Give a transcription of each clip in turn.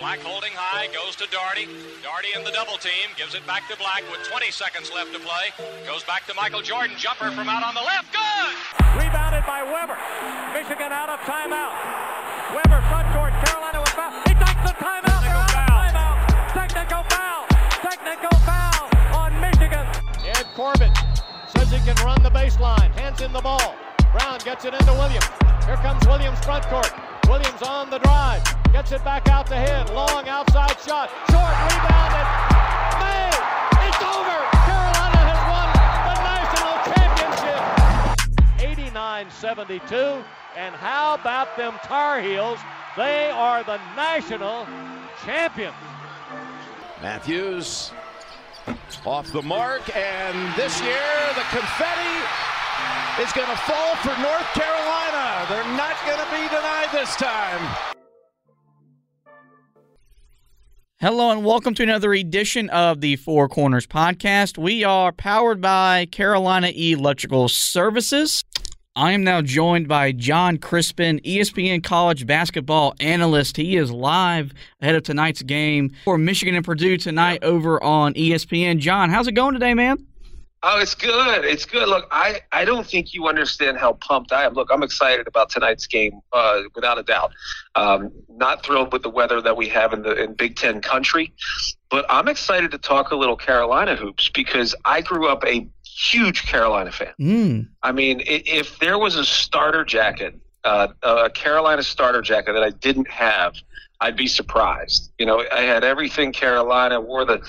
Black holding high, goes to Doherty. Doherty in the double team, gives it back to Black with 20 seconds left to play. Goes back to Michael Jordan, jumper from out on the left, good! Rebounded by Webber. Michigan out of timeout. Webber front court, Carolina with foul. He takes the timeout. They're out of timeout. Technical foul. Technical foul on Michigan. Ed Corbett says he can run the baseline. Hands in the ball. Brown gets it into Williams. Here comes Williams front court. Williams on the drive. Gets it back out to him. Long outside shot. Short rebounded. May. It's over. Carolina has won the national championship. 89-72. And how about them Tar Heels? They are the national champions. Matthews off the mark, and this year the confetti is going to fall for North Carolina. They're not going to be denied this time. Hello and welcome to another edition of the Four Corners podcast. We are powered by Carolina Electrical Services. I am now joined by Jon Crispin, ESPN college basketball analyst. He is live ahead of tonight's game for Michigan and Purdue tonight over on ESPN. John, how's it going today, man? Oh, it's good. It's good. Look, I, I don't think you understand how pumped I am. Look, I'm excited about tonight's game, uh, without a doubt. Um, not thrilled with the weather that we have in the in Big Ten country, but I'm excited to talk a little Carolina hoops because I grew up a huge Carolina fan. Mm. I mean, if there was a starter jacket, uh, a Carolina starter jacket that I didn't have, I'd be surprised. You know, I had everything Carolina. Wore the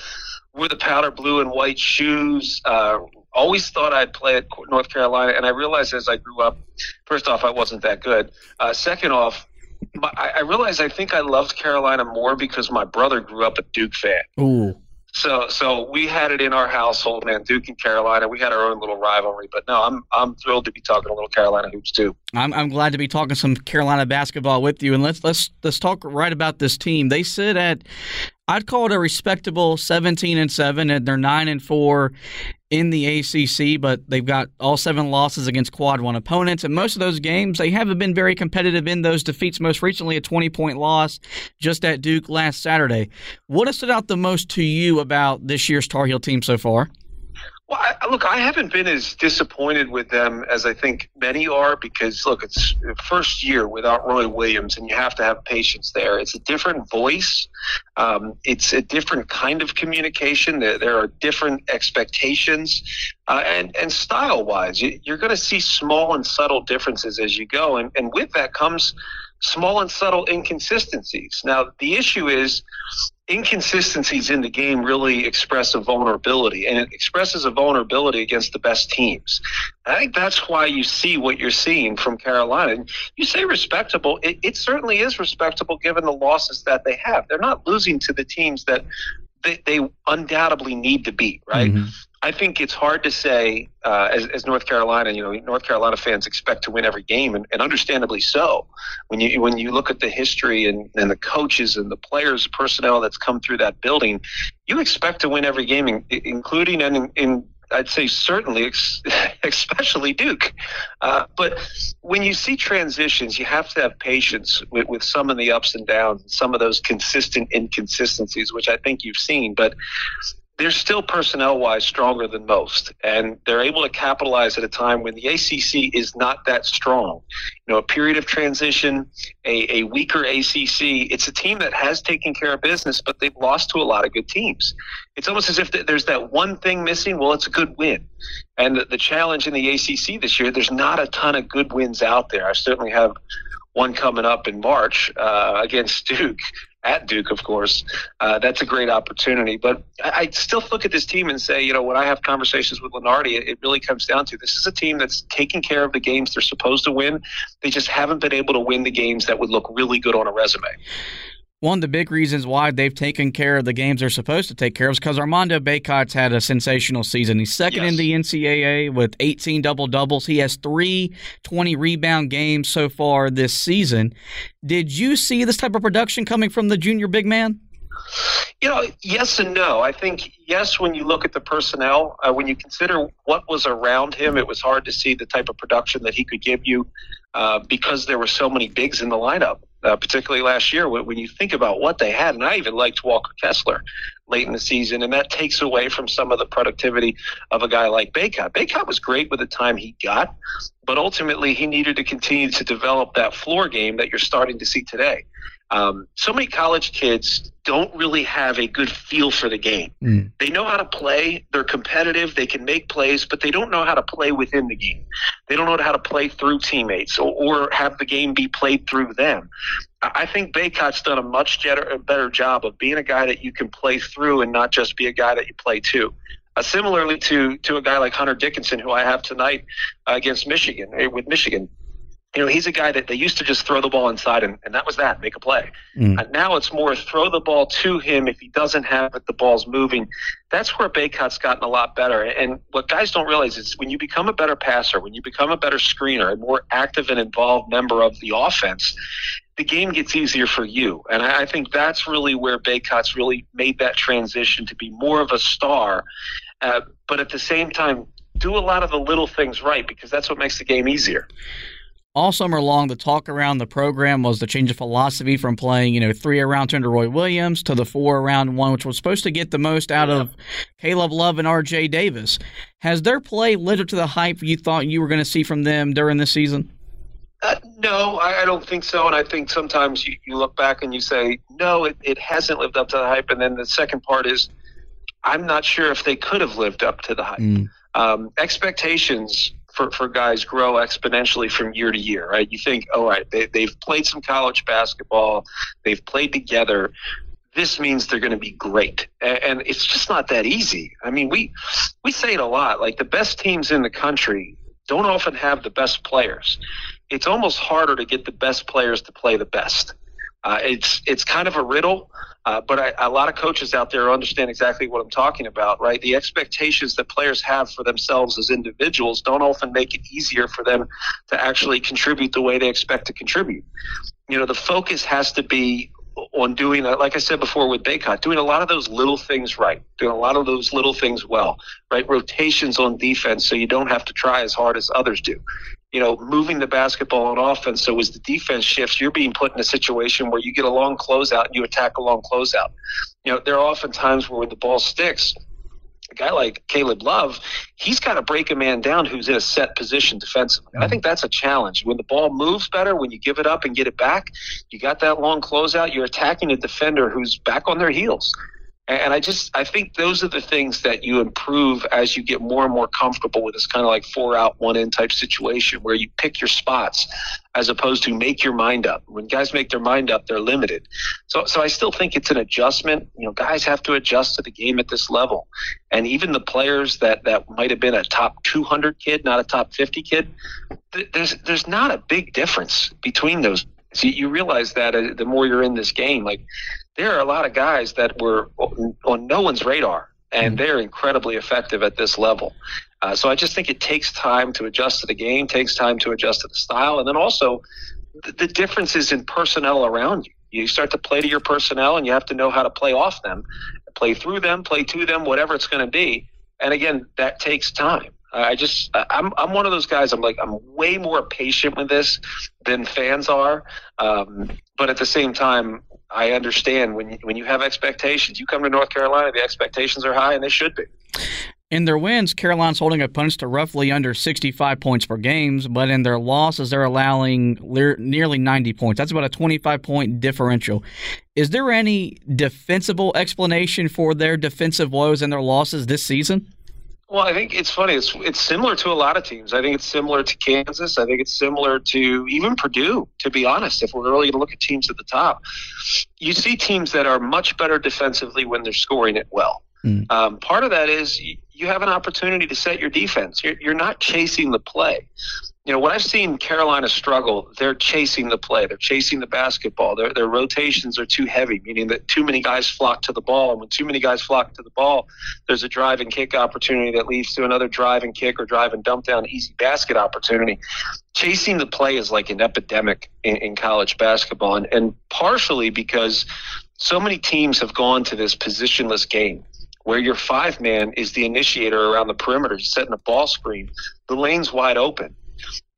wore the powder blue and white shoes. Uh, always thought I'd play at North Carolina, and I realized as I grew up, first off, I wasn't that good. Uh, second off, my, I realized I think I loved Carolina more because my brother grew up a Duke fan. Ooh. So, so we had it in our household, man. Duke and Carolina, we had our own little rivalry. But no, I'm I'm thrilled to be talking a little Carolina hoops too. I'm, I'm glad to be talking some Carolina basketball with you, and let's let's let's talk right about this team. They sit at, I'd call it a respectable 17 and seven, and they're nine and four in the ACC, but they've got all seven losses against quad one opponents, and most of those games they haven't been very competitive in those defeats. Most recently, a 20 point loss just at Duke last Saturday. What has stood out the most to you about this year's Tar Heel team so far? Well, I, look, I haven't been as disappointed with them as I think many are because, look, it's first year without Roy Williams, and you have to have patience there. It's a different voice. Um, it's a different kind of communication. There, there are different expectations, uh, and and style wise, you, you're going to see small and subtle differences as you go, and and with that comes small and subtle inconsistencies. Now, the issue is inconsistencies in the game really express a vulnerability, and it expresses a vulnerability against the best teams. I think that's why you see what you're seeing from Carolina. And you say respectable, it, it certainly is respectable given the losses that they have. They're not losing to the teams that they, they undoubtedly need to beat, right? Mm-hmm. I think it's hard to say, uh, as, as North Carolina, you know, North Carolina fans expect to win every game, and, and understandably so. When you when you look at the history and, and the coaches and the players, personnel that's come through that building, you expect to win every game, in, including and in, in I'd say certainly, especially Duke. Uh, but when you see transitions, you have to have patience with, with some of the ups and downs, some of those consistent inconsistencies, which I think you've seen. But they're still personnel wise stronger than most, and they're able to capitalize at a time when the ACC is not that strong. You know, a period of transition, a, a weaker ACC. It's a team that has taken care of business, but they've lost to a lot of good teams. It's almost as if there's that one thing missing. Well, it's a good win. And the, the challenge in the ACC this year, there's not a ton of good wins out there. I certainly have one coming up in March uh, against Duke at Duke, of course. Uh, that's a great opportunity. But I, I still look at this team and say, you know, when I have conversations with Lunardi, it, it really comes down to this is a team that's taking care of the games they're supposed to win. They just haven't been able to win the games that would look really good on a resume. One of the big reasons why they've taken care of the games they're supposed to take care of is because Armando Bacot's had a sensational season. He's second yes. in the NCAA with 18 double doubles. He has three 20 rebound games so far this season. Did you see this type of production coming from the junior big man? You know, yes and no. I think yes when you look at the personnel. Uh, when you consider what was around him, it was hard to see the type of production that he could give you uh, because there were so many bigs in the lineup. Uh, particularly last year, when, when you think about what they had, and I even liked Walker Kessler late in the season, and that takes away from some of the productivity of a guy like Bacot. Bacot was great with the time he got, but ultimately he needed to continue to develop that floor game that you're starting to see today. Um, so many college kids don't really have a good feel for the game. Mm. They know how to play, they're competitive, they can make plays, but they don't know how to play within the game. They don't know how to play through teammates or, or have the game be played through them. I think Bacot's done a much better, better job of being a guy that you can play through and not just be a guy that you play to. Uh, similarly to to a guy like Hunter Dickinson, who I have tonight uh, against Michigan eh, with Michigan you know, he's a guy that they used to just throw the ball inside, and, and that was that, make a play. Mm. Uh, now it's more throw the ball to him if he doesn't have it, the ball's moving. That's where Bacot's gotten a lot better. And what guys don't realize is when you become a better passer, when you become a better screener, a more active and involved member of the offense, the game gets easier for you. And I, I think that's really where Bacot's really made that transition to be more of a star. Uh, but at the same time, do a lot of the little things right because that's what makes the game easier all summer long, the talk around the program was the change of philosophy from playing, you know, three around two under Roy Williams to the four around one, which was supposed to get the most out of Caleb Love and R.J. Davis. Has their play lived up to the hype you thought you were going to see from them during this season? Uh, no, I, I, don't think so. And I think sometimes you, you look back and you say, no, it, it hasn't lived up to the hype. And then the second part is, I'm not sure if they could have lived up to the hype. Mm. Um, expectations for, for guys grow exponentially from year to year, right? You think, all right, they, they've played some college basketball, they've played together. This means they're going to be great, and, it's just not that easy. I mean, we we say it a lot. Like the best teams in the country don't often have the best players. It's almost harder to get the best players to play the best. Uh, it's it's kind of a riddle, uh, but I, a lot of coaches out there understand exactly what I'm talking about, right? The expectations that players have for themselves as individuals don't often make it easier for them to actually contribute the way they expect to contribute. You know, the focus has to be on doing, like I said before with Bacot, doing a lot of those little things right, doing a lot of those little things well, right? Rotations on defense so you don't have to try as hard as others do you know, moving the basketball on offense. So as the defense shifts, you're being put in a situation where you get a long closeout and you attack a long closeout. You know, there are often times where the ball sticks, a guy like Caleb Love, he's got to break a man down who's in a set position defensively. I think that's a challenge. When the ball moves better, when you give it up and get it back, you got that long closeout, you're attacking a defender who's back on their heels. And I just I think those are the things that you improve as you get more and more comfortable with this kind of like four out one in type situation where you pick your spots as opposed to make your mind up. When guys make their mind up, they're limited. So so I still think it's an adjustment. You know, guys have to adjust to the game at this level. And even the players that that might have been a top 200 kid, not a top 50 kid, there's there's not a big difference between those. So you realize that uh, the more you're in this game, like there are a lot of guys that were on no one's radar, and mm-hmm. they're incredibly effective at this level. Uh, so I just think it takes time to adjust to the game, takes time to adjust to the style, and then also the, the differences in personnel around you. You start to play to your personnel, and you have to know how to play off them, play through them, play to them, whatever it's going to be. And again, that takes time. I just I'm I'm one of those guys. I'm like I'm way more patient with this than fans are, um, but at the same time, I understand when you, when you have expectations. You come to North Carolina, the expectations are high, and they should be. In their wins, Carolina's holding opponents to roughly under 65 points per game, but in their losses, they're allowing le- nearly 90 points. That's about a 25 point differential. Is there any defensible explanation for their defensive woes and their losses this season? Well, I think it's funny. It's it's similar to a lot of teams. I think it's similar to Kansas. I think it's similar to even Purdue. To be honest, if we're really going to look at teams at the top, you see teams that are much better defensively when they're scoring it well. Mm. Um, part of that is you, you have an opportunity to set your defense. You're, you're not chasing the play. You know, when I've seen Carolina struggle, they're chasing the play. They're chasing the basketball. Their, their rotations are too heavy, meaning that too many guys flock to the ball. And when too many guys flock to the ball, there's a drive and kick opportunity that leads to another drive and kick or drive and dump down easy basket opportunity. Chasing the play is like an epidemic in, in college basketball, and, and partially because so many teams have gone to this positionless game where your five man is the initiator around the perimeter, setting a ball screen. The lane's wide open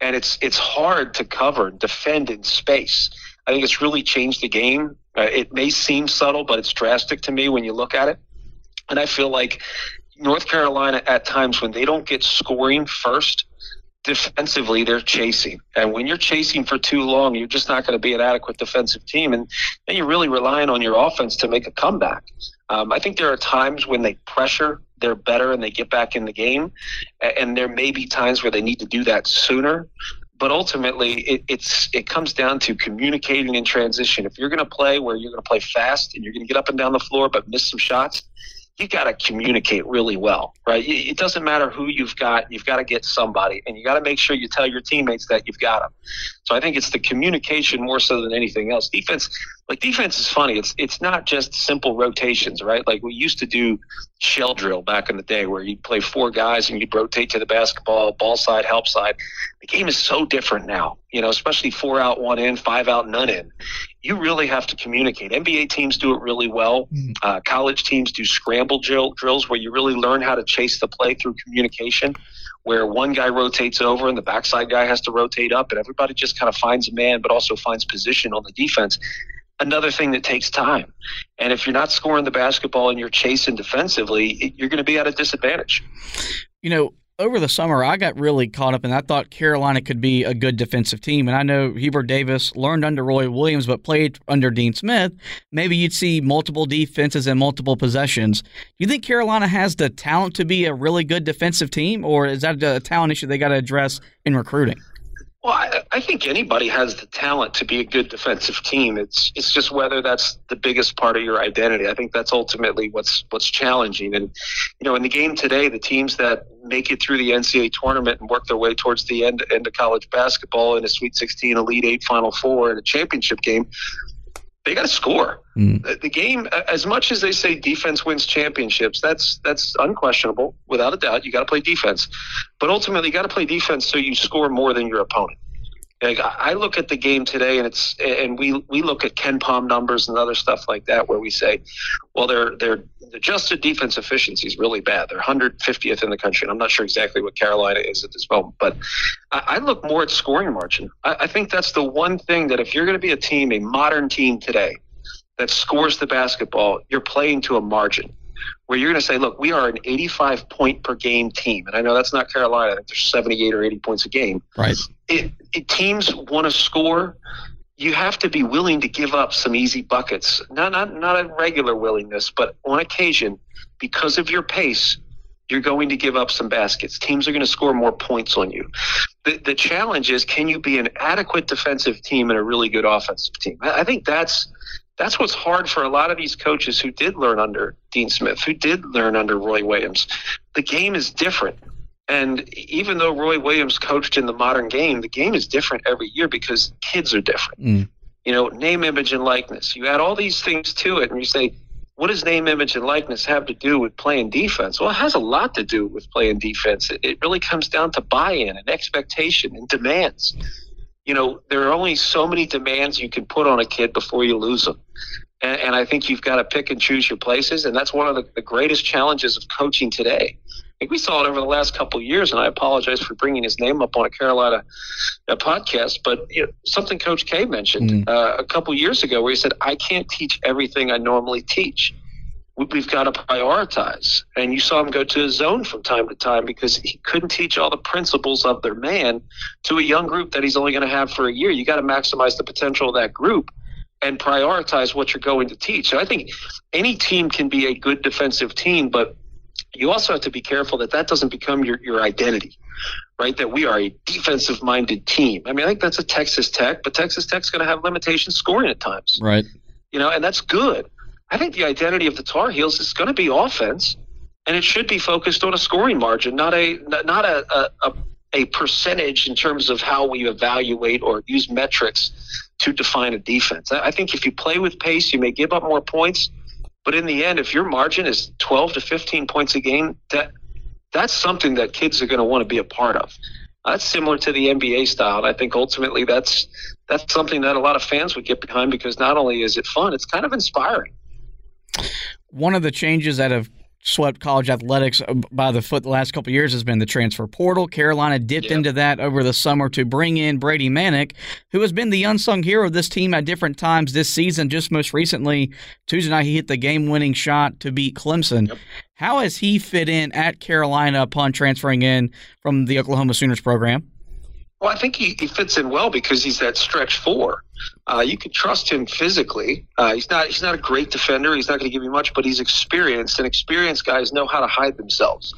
and it's it's hard to cover and defend in space. I think it's really changed the game. Uh, it may seem subtle, but it's drastic to me when you look at it. And I feel like North Carolina at times when they don't get scoring first, defensively they're chasing. And when you're chasing for too long, you're just not going to be an adequate defensive team. And then you're really relying on your offense to make a comeback. Um, I think there are times when they pressure they're better and they get back in the game. And there may be times where they need to do that sooner. But ultimately, it, it's it comes down to communicating in transition. If you're going to play where you're going to play fast and you're going to get up and down the floor but miss some shots, you got to communicate really well, right? It doesn't matter who you've got, you've got to get somebody, and you got to make sure you tell your teammates that you've got them. So I think it's the communication more so than anything else. Defense, like defense is funny. It's it's not just simple rotations, right? Like we used to do shell drill back in the day where you'd play four guys and you'd rotate to the basketball, ball side, help side. The game is so different now, you know, especially four out, one in, five out, none in. You really have to communicate. NBA teams do it really well. Mm-hmm. Uh, college teams do scramble drill, drills where you really learn how to chase the play through communication where one guy rotates over and the backside guy has to rotate up and everybody just kind of finds a man but also finds position on the defense another thing that takes time. And if you're not scoring the basketball and you're chasing defensively, you're going to be at a disadvantage. You know, over the summer, I got really caught up and I thought Carolina could be a good defensive team. And I know Hubert Davis learned under Roy Williams, but played under Dean Smith. Maybe you'd see multiple defenses and multiple possessions. Do you think Carolina has the talent to be a really good defensive team, or is that a talent issue they got to address in recruiting? Well, I, I, think anybody has the talent to be a good defensive team. It's it's just whether that's the biggest part of your identity. I think that's ultimately what's what's challenging. And you know, in the game today, the teams that make it through the NCAA tournament and work their way towards the end end of college basketball in a Sweet 16, Elite Eight, Final Four, and a championship game, they got to score. Mm. The, the game, as much as they say defense wins championships, that's that's unquestionable, without a doubt. You got to play defense, but ultimately, you got to play defense so you score more than your opponent. Like I look at the game today, and it's and we we look at KenPom numbers and other stuff like that, where we say, well, their their adjusted defense efficiency is really bad. They're 150th in the country, and I'm not sure exactly what Carolina is at this moment, but I, I look more at scoring margin. I, I think that's the one thing that if you're going to be a team, a modern team today, that scores the basketball, you're playing to a margin where you're going to say, look, we are an 85 point per game team. And I know that's not Carolina. I think there's 78 or 80 points a game. Right. It, it, teams want to score. You have to be willing to give up some easy buckets. Not, not, not a regular willingness, but on occasion, because of your pace, you're going to give up some baskets. Teams are going to score more points on you. The, the challenge is, can you be an adequate defensive team and a really good offensive team? I think that's that's what's hard for a lot of these coaches who did learn under Dean Smith, who did learn under Roy Williams. The game is different. And even though Roy Williams coached in the modern game, the game is different every year because kids are different. Mm. You know, name, image, and likeness. You add all these things to it, and you say, what does name, image, and likeness have to do with playing defense? Well, it has a lot to do with playing defense. It, it really comes down to buy in and expectation and demands you know, there are only so many demands you can put on a kid before you lose them. And, and I think you've got to pick and choose your places. And that's one of the, the greatest challenges of coaching today. I think we saw it over the last couple of years, and I apologize for bringing his name up on a Carolina uh, podcast. But you know, something Coach K mentioned mm. uh, a couple of years ago, where he said, "I can't teach everything I normally teach." We've got to prioritize. And you saw him go to his zone from time to time because he couldn't teach all the principles of their man to a young group that he's only going to have for a year. You got to maximize the potential of that group and prioritize what you're going to teach. So I think any team can be a good defensive team, but you also have to be careful that that doesn't become your, your identity, right? That we are a defensive minded team. I mean, I think that's a Texas Tech, but Texas Tech's going to have limitations scoring at times. Right. You know, and that's good. I think the identity of the Tar Heels is going to be offense, and it should be focused on a scoring margin, not a not a, a, a percentage in terms of how we evaluate or use metrics to define a defense. I think if you play with pace, you may give up more points, but in the end, if your margin is 12 to 15 points a game, that that's something that kids are going to want to be a part of. That's similar to the NBA style. And I think ultimately that's that's something that a lot of fans would get behind because not only is it fun, it's kind of inspiring. One of the changes that have swept college athletics uh, by the foot the last couple years has been the transfer portal. Carolina dipped into that over the summer to bring in Brady Manek, who has been the unsung hero of this team at different times this season. Just most recently, Tuesday night, he hit the game winning shot to beat Clemson. Yep. How has he fit in at Carolina upon transferring in from the Oklahoma Sooners program? Well, I think he, he fits in well because he's that stretch four. Uh, you can trust him physically. Uh, he's not he's not a great defender. He's not going to give you much, but he's experienced, and experienced guys know how to hide themselves.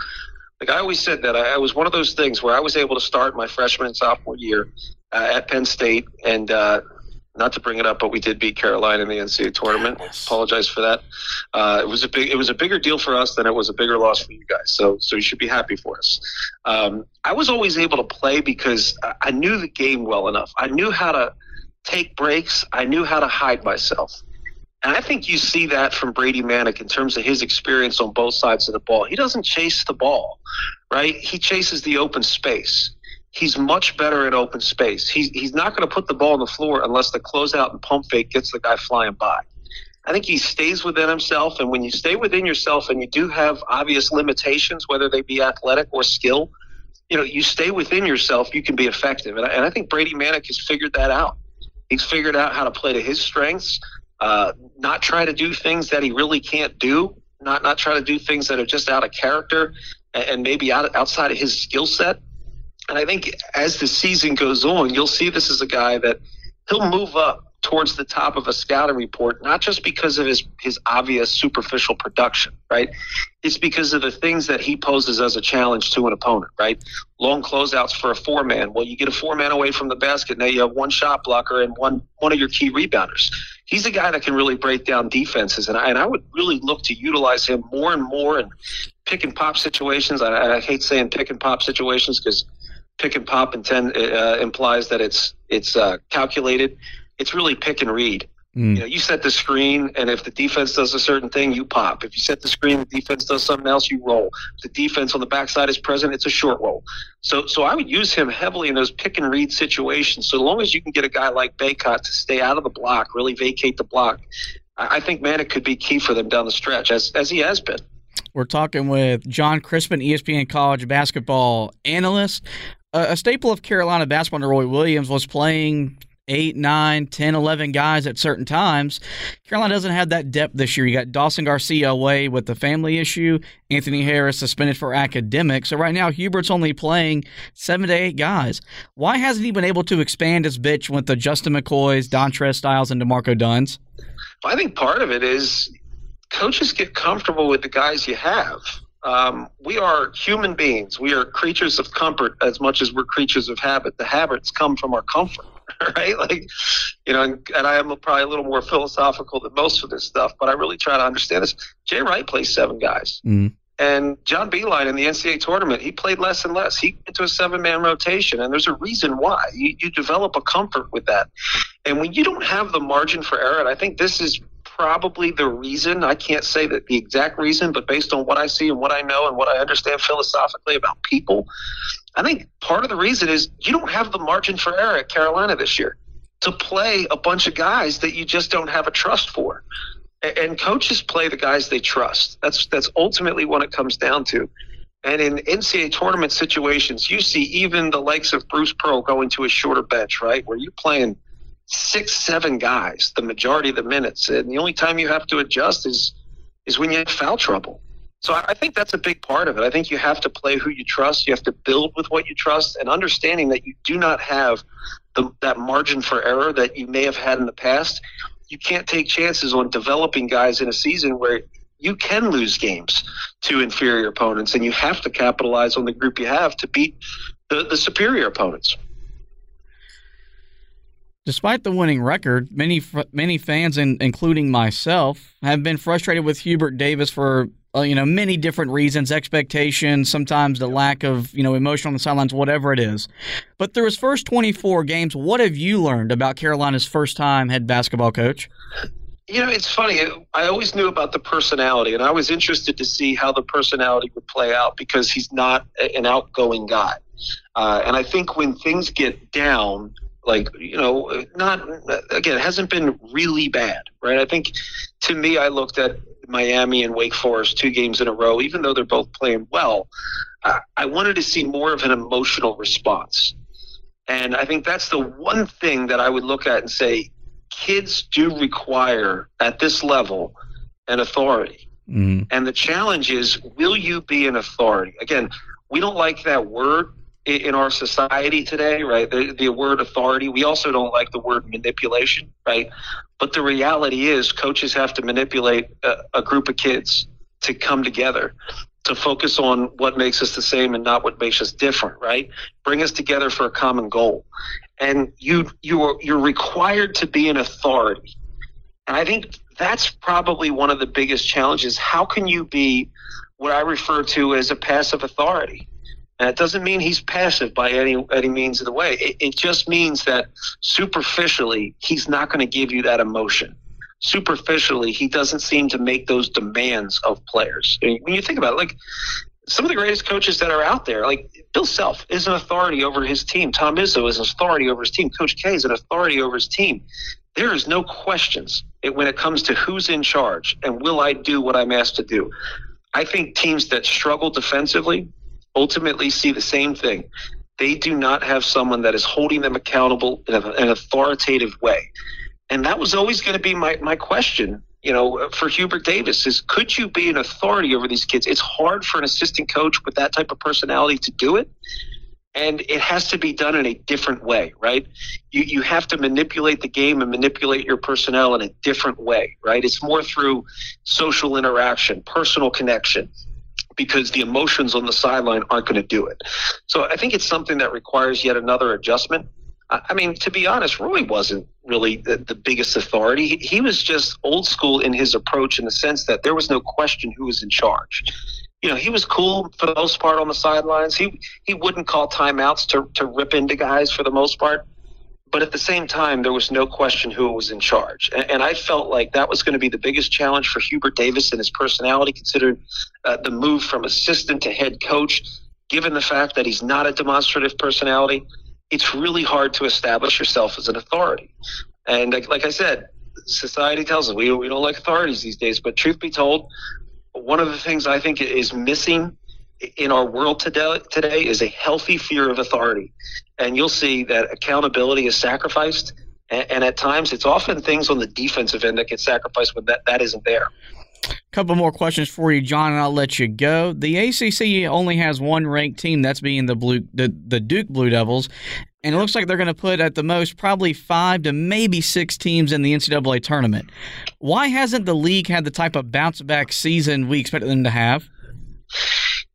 Like I always said that I, I was one of those things where I was able to start my freshman and sophomore year uh, at Penn State, and uh, not to bring it up, but we did beat Carolina in the NCAA tournament. Apologize for that. Uh, it was a big, it was a bigger deal for us than it was a bigger loss for you guys. So, so you should be happy for us. Um, I was always able to play because I knew the game well enough. I knew how to take breaks. I knew how to hide myself. And I think you see that from Brady Manek in terms of his experience on both sides of the ball. He doesn't chase the ball, right? He chases the open space he's much better in open space. He's he's not going to put the ball on the floor unless the closeout and pump fake gets the guy flying by. I think he stays within himself, and when you stay within yourself and you do have obvious limitations, whether they be athletic or skill, you know, you stay within yourself, you can be effective. And I, and I think Brady Manek has figured that out. He's figured out how to play to his strengths, uh, not try to do things that he really can't do, not not try to do things that are just out of character and, maybe out, outside of his skill set. And I think as the season goes on, you'll see this is a guy that he'll move up towards the top of a scouting report, not just because of his, his obvious superficial production, right? It's because of the things that he poses as a challenge to an opponent, right? Long closeouts for a four man. Well, you get a four man away from the basket. Now you have one shot blocker and one, one of your key rebounders. He's a guy that can really break down defenses. And I, and I would really look to utilize him more and more in pick and pop situations. I, I hate saying pick and pop situations because pick and pop intend, uh, implies that it's it's uh, calculated. It's really pick and read. Mm. You know, you set the screen, and if the defense does a certain thing, you pop. If you set the screen, the defense does something else, you roll. If the defense on the backside is present, it's a short roll. So, so I would use him heavily in those pick and read situations. So long as you can get a guy like Bacot to stay out of the block, really vacate the block, I think Manek could be key for them down the stretch, as as he has been. We're talking with Jon Crispin, ESPN college basketball analyst a staple of Carolina basketball under Roy Williams was playing eight, nine, 10, 11 guys at certain times. Carolina doesn't have that depth this year. You got Dawson Garcia away with the family issue, Anthony Harris suspended for academic. So right now, Hubert's only playing seven to eight guys. Why hasn't he been able to expand his bitch with the Justin McCoys, Dontrez Styles, and D'Marco Dunns? I think part of it is coaches get comfortable with the guys you have um, we are human beings. We are creatures of comfort as much as we're creatures of habit. The habits come from our comfort, right? Like, you know, and, and I am probably a little more philosophical than most of this stuff, but I really try to understand this. Jay Wright plays seven guys. Mm. And John Beilein in the NCAA tournament, he played less and less. He went to a seven man rotation, and there's a reason why. You, you develop a comfort with that. And when you don't have the margin for error, and I think this is probably the reason. I can't say that the exact reason, but based on what I see and what I know and what I understand philosophically about people, I think part of the reason is you don't have the margin for error at Carolina this year to play a bunch of guys that you just don't have a trust for. And coaches play the guys they trust. That's that's ultimately what it comes down to. And in NCAA tournament situations, you see even the likes of Bruce Pearl going to a shorter bench, right? Where you're playing – six, seven guys the majority of the minutes, and the only time you have to adjust is is when you have foul trouble. So I think that's a big part of it. I think you have to play who you trust. You have to build with what you trust, and understanding that you do not have the, that margin for error that you may have had in the past. You can't take chances on developing guys in a season where you can lose games to inferior opponents, and you have to capitalize on the group you have to beat the, the superior opponents. Despite the winning record, many many fans, including myself, have been frustrated with Hubert Davis for uh, you know, many different reasons, expectations, sometimes the lack of, you know, emotion on the sidelines, whatever it is. But through his first 24 games, what have you learned about Carolina's first time head basketball coach? You know, it's funny. I always knew about the personality, and I was interested to see how the personality would play out because he's not an outgoing guy. Uh, and I think when things get down, like you know, not again, it hasn't been really bad, right? I think to me, I looked at Miami and Wake Forest two games in a row, even though they're both playing well. Uh, I wanted to see more of an emotional response. And I think that's the one thing that I would look at and say kids do require at this level an authority. Mm-hmm. And the challenge is will you be an authority? Again, we don't like that word in our society today, right? The, the word authority. We also don't like the word manipulation, right? But the reality is, coaches have to manipulate a, a group of kids to come together to focus on what makes us the same and not what makes us different, right? Bring us together for a common goal. And you you are you're required to be an authority. And I think that's probably one of the biggest challenges. How can you be what I refer to as a passive authority? It doesn't mean he's passive by any any means of the way. It, it just means that superficially he's not going to give you that emotion. Superficially, he doesn't seem to make those demands of players. when you think about it, like some of the greatest coaches that are out there, like Bill Self is an authority over his team. Tom Izzo is an authority over his team. Coach K is an authority over his team. There is no questions when it comes to who's in charge and will I do what I'm asked to do. I think teams that struggle defensively ultimately see the same thing. They do not have someone that is holding them accountable in an authoritative way. And that was always going to be my, my question, you know, for Hubert Davis is could you be an authority over these kids? It's hard for an assistant coach with that type of personality to do it. And it has to be done in a different way, right? You, you have to manipulate the game and manipulate your personnel in a different way, right? It's more through social interaction, personal connection, because the emotions on the sideline aren't going to do it. So I think it's something that requires yet another adjustment. I mean, to be honest, Roy wasn't really the, the biggest authority. He, he, was just old school in his approach in the sense that there was no question who was in charge. You know, he was cool for the most part on the sidelines. He he wouldn't call timeouts to, to rip into guys for the most part but at the same time, there was no question who was in charge. And, and I felt like that was going to be the biggest challenge for Hubert Davis and his personality, considered uh, the move from assistant to head coach. Given the fact that he's not a demonstrative personality, it's really hard to establish yourself as an authority. And like, like I said, society tells us we, we don't like authorities these days. But truth be told, one of the things I think is missing in our world today, today is a healthy fear of authority. And you'll see that accountability is sacrificed. And, and, at times, it's often things on the defensive end that get sacrificed when that, that isn't there. Couple more questions for you, Jon, and I'll let you go. The ACC only has one ranked team, that's being the blue, the, the Duke Blue Devils, and it looks like they're going to put at the most probably five to maybe six teams in the NCAA tournament. Why hasn't the league had the type of bounce back season we expected them to have?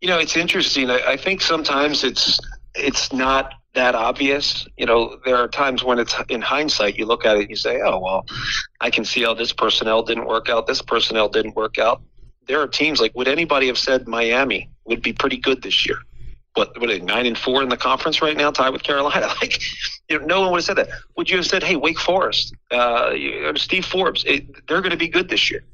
You know, it's interesting. I, I think sometimes it's it's not that obvious. You know, there are times when it's in hindsight, you look at it and you say, oh, well, I can see how this personnel didn't work out, this personnel didn't work out. There are teams like, would anybody have said Miami would be pretty good this year? What, what are they, nine and four in the conference right now, tied with Carolina? Like, you know, no one would have said that. Would you have said, hey, Wake Forest, uh, Steve Forbes, it, they're going to be good this year?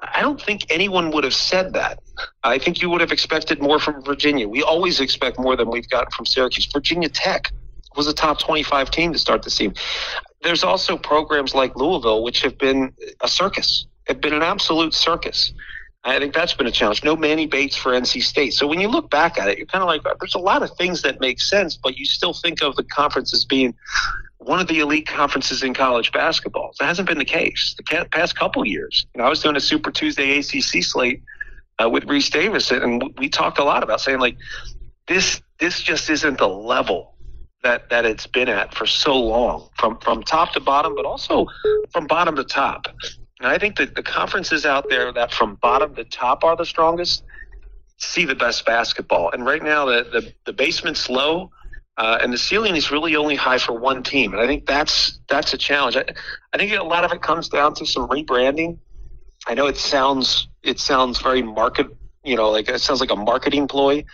I don't think anyone would have said that. I think you would have expected more from Virginia. We always expect more than we've gotten from Syracuse. Virginia Tech was a top 25 team to start the season. There's also programs like Louisville, which have been a circus, have been an absolute circus. I think that's been a challenge. No Manny Bates for NC State. So when you look back at it, you're kind of like, there's a lot of things that make sense, but you still think of the conference as being one of the elite conferences in college basketball. That hasn't been the case the past couple years. You know, I was doing a Super Tuesday ACC slate uh, with Rece Davis, and we talked a lot about saying like this this just isn't the level that that it's been at for so long, from from top to bottom, but also from bottom to top. And I think that the conferences out there that from bottom to top are the strongest see the best basketball. And right now, the the, the basement's low uh, and the ceiling is really only high for one team, and I think that's that's a challenge. I, I think a lot of it comes down to some rebranding. I know it sounds it sounds very market you know, like it sounds like a marketing ploy.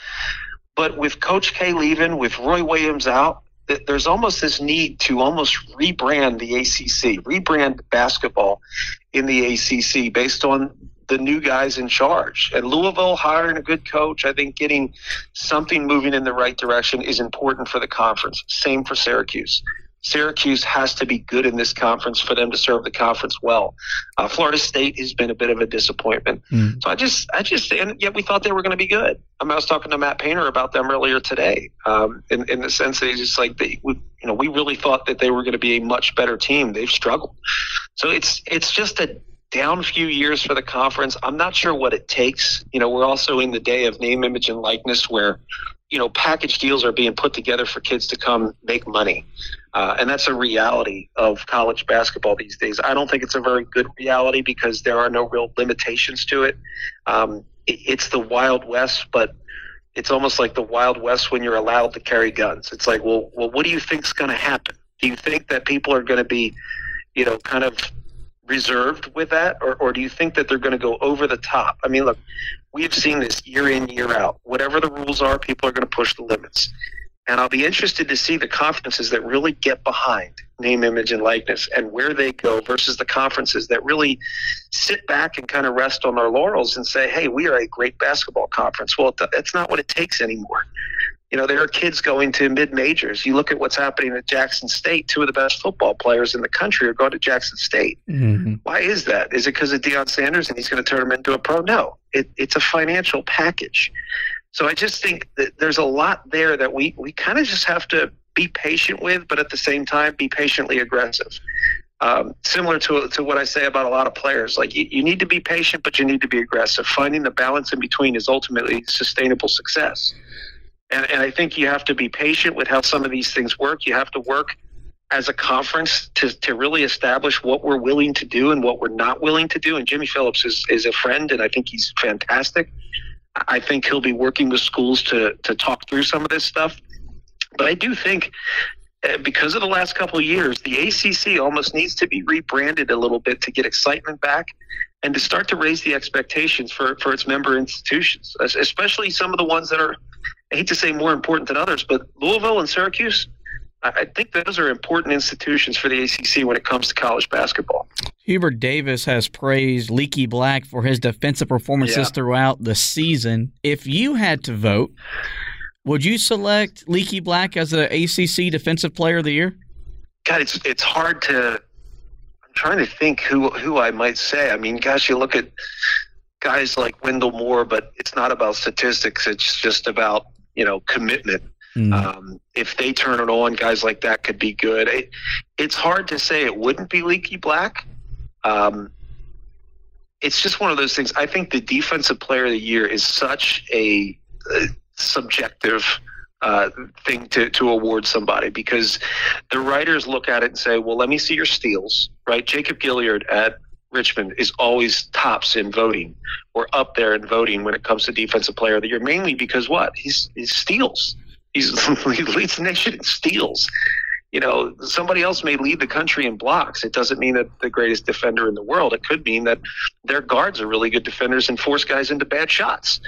But with Coach K leaving, with Roy Williams out, there's almost this need to almost rebrand the ACC, rebrand basketball in the ACC based on the new guys in charge. And Louisville hiring a good coach, I think getting something moving in the right direction is important for the conference. Same for Syracuse. Syracuse has to be good in this conference for them to serve the conference well. Uh, Florida State has been a bit of a disappointment. Mm. So I just, I just, and yet we thought they were going to be good. I, mean, I was talking to Matt Painter about them earlier today, um, in, in the sense that he's just like they, we, you know, we really thought that they were going to be a much better team. They've struggled. So it's, it's just a down few years for the conference. I'm not sure what it takes. You know, we're also in the day of name, image, and likeness where you know, package deals are being put together for kids to come make money. Uh, and that's a reality of college basketball these days. I don't think it's a very good reality because there are no real limitations to it. Um, it it's the Wild West, but it's almost like the Wild West when you're allowed to carry guns. It's like, well, well, what do you think's going to happen? Do you think that people are going to be, you know, kind of reserved with that, or, or do you think that they're going to go over the top? I mean, look, we've seen this year in, year out. Whatever the rules are, people are going to push the limits. And I'll be interested to see the conferences that really get behind name, image, and likeness and where they go versus the conferences that really sit back and kind of rest on their laurels and say, hey, we are a great basketball conference. Well, that's not what it takes anymore. You know, there are kids going to mid majors. You look at what's happening at Jackson State. Two of the best football players in the country are going to Jackson State. Mm-hmm. Why is that? Is it because of Deion Sanders and he's going to turn him into a pro? No, it, it's a financial package. So I just think that there's a lot there that we, we kind of just have to be patient with, but at the same time, be patiently aggressive. Um, similar to, to what I say about a lot of players, like you, you need to be patient, but you need to be aggressive. Finding the balance in between is ultimately sustainable success. And, and I think you have to be patient with how some of these things work. You have to work as a conference to, to really establish what we're willing to do and what we're not willing to do. And Jimmy Phillips is, is a friend, and I think he's fantastic. I think he'll be working with schools to, to talk through some of this stuff. But I do think uh, because of the last couple of years, the ACC almost needs to be rebranded a little bit to get excitement back and to start to raise the expectations for, for its member institutions, especially some of the ones that are, I hate to say more important than others, but Louisville and Syracuse, I think those are important institutions for the ACC when it comes to college basketball. Hubert Davis has praised Leaky Black for his defensive performances yeah. throughout the season. If you had to vote, would you select Leaky Black as the ACC Defensive Player of the Year? God, it's it's hard to I'm trying to think who who I might say. I mean, gosh, you look at guys like Wendell Moore, but it's not about statistics. It's just about you know commitment. Mm. Um, if they turn it on, guys like that could be good. It, it's hard to say it wouldn't be Leaky Black. Um, it's just one of those things. I think the defensive player of the year is such a, a subjective uh, thing to, to award somebody because the writers look at it and say, well, let me see your steals, right? Jacob Gilyard at Richmond is always tops in voting or up there in voting when it comes to defensive player of the year, mainly because what? He's, he steals. He's, he leads the nation in steals. You know, somebody else may lead the country in blocks. It doesn't mean that the greatest defender in the world. It could mean that their guards are really good defenders and force guys into bad shots.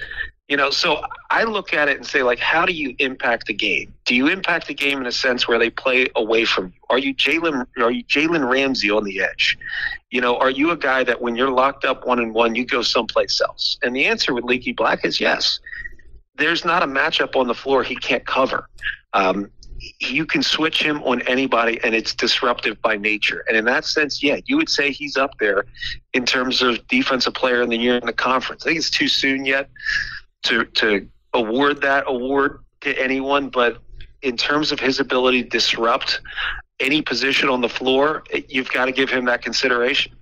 You know, so I look at it and say, like, how do you impact the game? Do you impact the game in a sense where they play away from you? Are you Jalen? Are you Jalen Ramsey on the edge? You know, are you a guy that when you're locked up one and one, you go someplace else? And the answer with Leaky Black is yes. There's not a matchup on the floor he can't cover. Um, you can switch him on anybody and it's disruptive by nature. And in that sense, yeah, you would say he's up there in terms of defensive player in the year in the conference. I think it's too soon yet to to award that award to anyone, but in terms of his ability to disrupt any position on the floor, you've got to give him that consideration.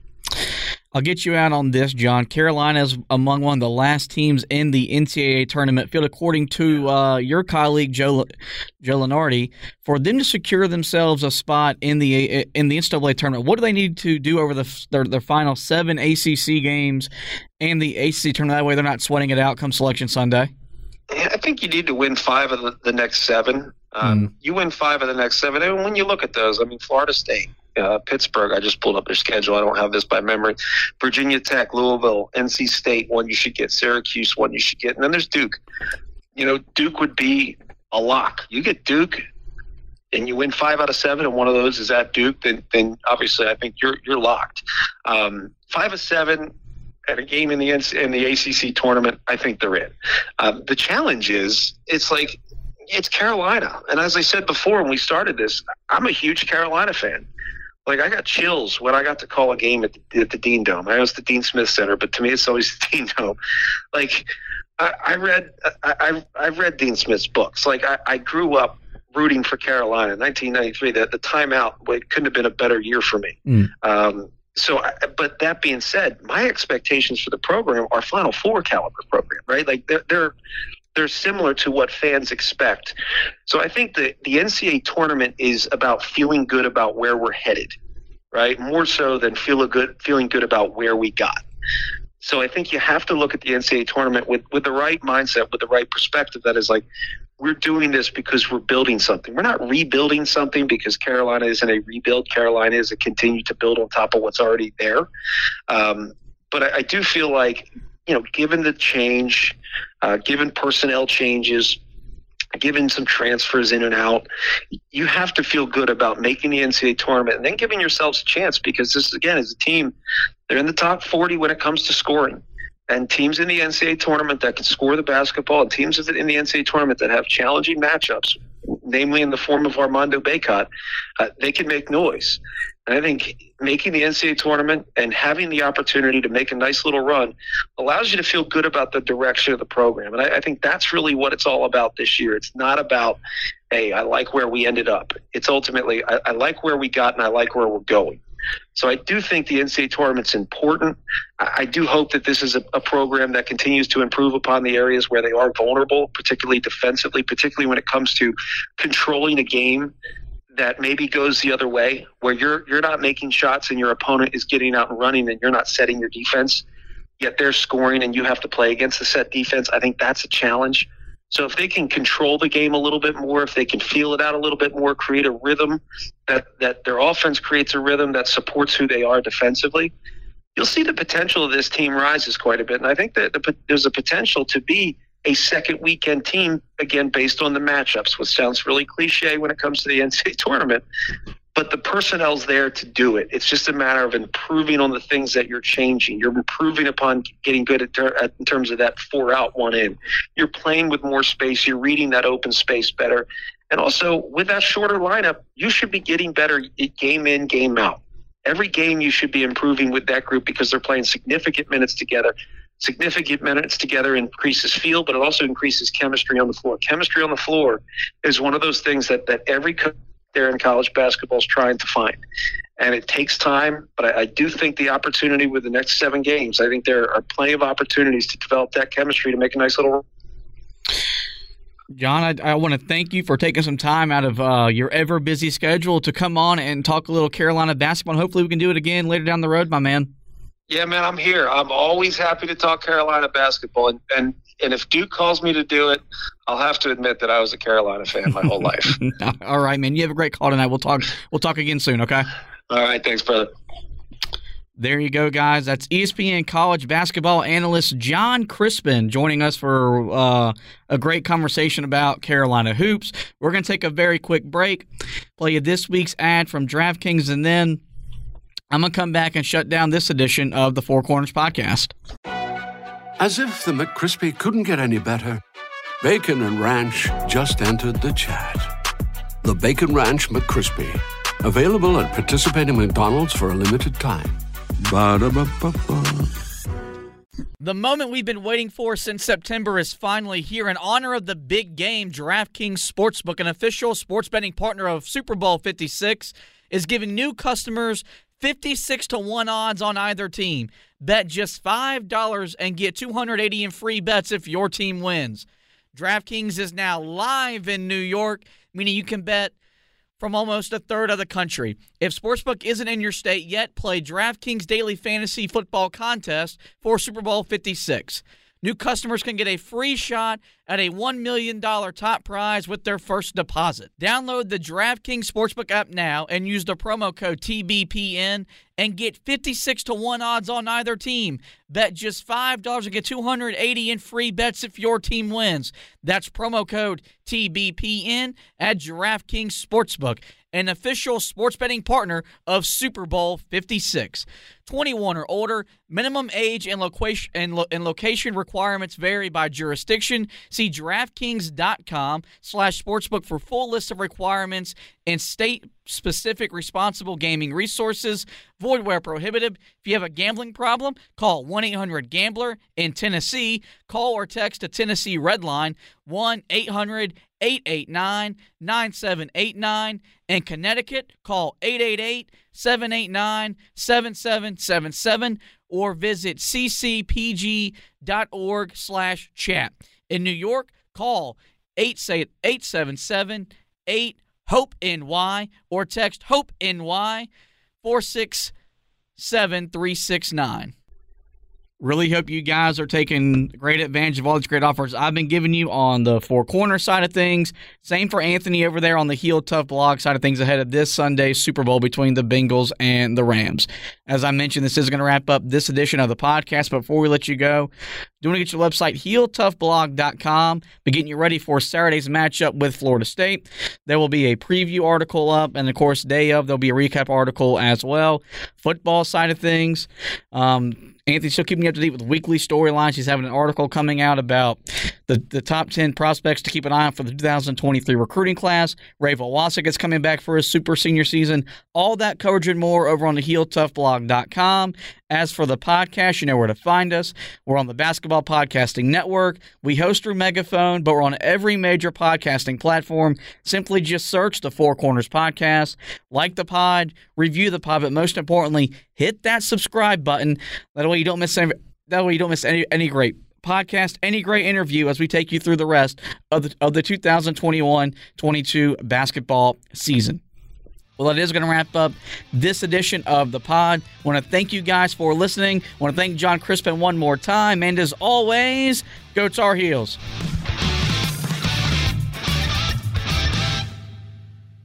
I'll get you out on this, Jon. Carolina is among one of the last teams in the NCAA tournament field, according to uh, your colleague Joe Joe Lunardi. For them to secure themselves a spot in the in the NCAA tournament, what do they need to do over the their, their final seven ACC games and the ACC tournament? That way, they're not sweating it out come Selection Sunday. I think you need to win five of the, the next seven. Um, mm. You win five of the next seven, and when you look at those, I mean, Florida State uh, Pittsburgh. I just pulled up their schedule. I don't have this by memory. Virginia Tech, Louisville, NC State, one you should get. Syracuse, one you should get. And then there's Duke. You know, Duke would be a lock. You get Duke, and you win five out of seven, and one of those is at Duke. Then, then obviously, I think you're you're locked. Um, five of seven at a game in the in the ACC tournament, I think they're in. Um, the challenge is it's like it's Carolina, and as I said before when we started this, I'm a huge Carolina fan. Like I got chills when I got to call a game at the, at the Dean Dome. I know it's the Dean Smith Center, but to me, it's always the Dean Dome. Like I, I read, I, I've I've read Dean Smith's books. Like I, I grew up rooting for Carolina. in 1993, the, the timeout it couldn't have been a better year for me. Mm. Um, so, but that being said, my expectations for the program are Final Four caliber program, right? Like they're they're they're similar to what fans expect. So I think the the NCAA tournament is about feeling good about where we're headed, right? More so than feel good feeling good about where we got. So I think you have to look at the NCAA tournament with with the right mindset, with the right perspective. That is like we're doing this because we're building something. We're not rebuilding something because Carolina isn't a rebuild. Carolina is a continue to build on top of what's already there. Um, but I, I, do feel like, you know, given the change, uh, given personnel changes, given some transfers in and out, you have to feel good about making the NCAA tournament and then giving yourselves a chance because this, again, is a team, they're in the top 40 when it comes to scoring and teams in the NCAA tournament that can score the basketball, and teams in the NCAA tournament that have challenging matchups, namely in the form of Armando Bacot, uh, they can make noise. And I think making the NCAA tournament and having the opportunity to make a nice little run allows you to feel good about the direction of the program. And I, I think that's really what it's all about this year. It's not about, hey, I like where we ended up. It's ultimately, I, I like where we got and I like where we're going. So I do think the NCAA tournament's important. I do hope that this is a, a, program that continues to improve upon the areas where they are vulnerable, particularly defensively, particularly when it comes to controlling a game that maybe goes the other way, where you're you're not making shots and your opponent is getting out and running and you're not setting your defense, yet they're scoring and you have to play against the set defense. I think that's a challenge. So if they can control the game a little bit more, if they can feel it out a little bit more, create a rhythm that that their offense creates a rhythm that supports who they are defensively, you'll see the potential of this team rises quite a bit. And I think that the, there's a potential to be a second weekend team again based on the matchups, which sounds really cliche when it comes to the NCAA tournament but the personnel's there to do it. It's just a matter of improving on the things that you're changing. You're improving upon getting good at, ter- at, in terms of that four out, one in. You're playing with more space. You're reading that open space better. And also, with that shorter lineup, you should be getting better game in, game out. Every game you should be improving with that group because they're playing significant minutes together. Significant minutes together increases feel, but it also increases chemistry on the floor. Chemistry on the floor is one of those things that, that every coach there in college basketball is trying to find. And it takes time, but I, I, do think the opportunity with the next seven games, I think there are plenty of opportunities to develop that chemistry to make a nice little. Jon, I, I want to thank you for taking some time out of uh, your ever busy schedule to come on and talk a little Carolina basketball. And hopefully, we can do it again later down the road, my man. Yeah, man, I'm here. I'm always happy to talk Carolina basketball, and and and if Duke calls me to do it, I'll have to admit that I was a Carolina fan my whole life. All right, man. You have a great call tonight. We'll talk. We'll talk again soon. Okay. All right. Thanks, brother. There you go, guys. That's ESPN college basketball analyst Jon Crispin joining us for uh, a great conversation about Carolina hoops. We're going to take a very quick break, play you this week's ad from DraftKings, and then I'm going to come back and shut down this edition of the Four Corners podcast. As if the McCrispy couldn't get any better, Bacon and Ranch just entered the chat. The Bacon Ranch McCrispy, available at participating McDonald's for a limited time. Ba-da-ba-ba-ba. The moment we've been waiting for since September is finally here. In honor of the big game, DraftKings Sportsbook, an official sports betting partner of Super Bowl 56, is giving new customers 56 to 1 odds on either team. Bet just $5 and get 280 in free bets if your team wins. DraftKings is now live in New York, meaning you can bet from almost a third of the country. If Sportsbook isn't in your state yet, play DraftKings Daily Fantasy Football Contest for Super Bowl 56. New customers can get a free shot at a $1 million top prize with their first deposit. Download the DraftKings Sportsbook app now and use the promo code TBPN and get 56 to 1 odds on either team. Bet just $5 and get 280 in free bets if your team wins. That's promo code TBPN at DraftKings Sportsbook, an official sports betting partner of Super Bowl 56. 21 or older. Minimum age and location and, lo- and location requirements vary by jurisdiction. See DraftKings.com slash sportsbook for full list of requirements and state-specific responsible gaming resources. Void where prohibited. If you have a gambling problem, call 1-800-GAMBLER in Tennessee. Call or text a Tennessee Red Line 1-800-889-9789. In Connecticut, call 888 789 7777 or visit ccpg.org slash chat. In New York, call 877 8 HOPE NY or text HOPE NY 467 369. Really hope you guys are taking great advantage of all these great offers I've been giving you on the four corner side of things. Same for Anthony over there on the heel tough blog side of things ahead of this Sunday's Super Bowl between the Bengals and the Rams. As I mentioned, this is going to wrap up this edition of the podcast. Before we let you go, do want to get your website heeltoughblog.com. Be getting you ready for Saturday's matchup with Florida State. There will be a preview article up, and of course, day of there'll be a recap article as well. Football side of things. Um, Anthony's still keeping you up to date with weekly storylines. She's having an article coming out about the, the top 10 prospects to keep an eye on for the 2023 recruiting class. Ray Vohasek is coming back for his super senior season. All that coverage and more over on the HeelToughBlog.com. As for the podcast, you know where to find us. We're on the Basketball Podcasting Network. We host through Megaphone, but we're on every major podcasting platform. Simply just search the Four Corners Podcast, like the pod, review the pod, but most importantly, hit that subscribe button. That way you don't miss any, that way you don't miss any any great podcast, any great interview as we take you through the rest of the of the 2021-22 basketball season. Well, that is going to wrap up this edition of the pod. I want to thank you guys for listening. I want to thank Jon Crispin one more time. And as always, go Tar Heels.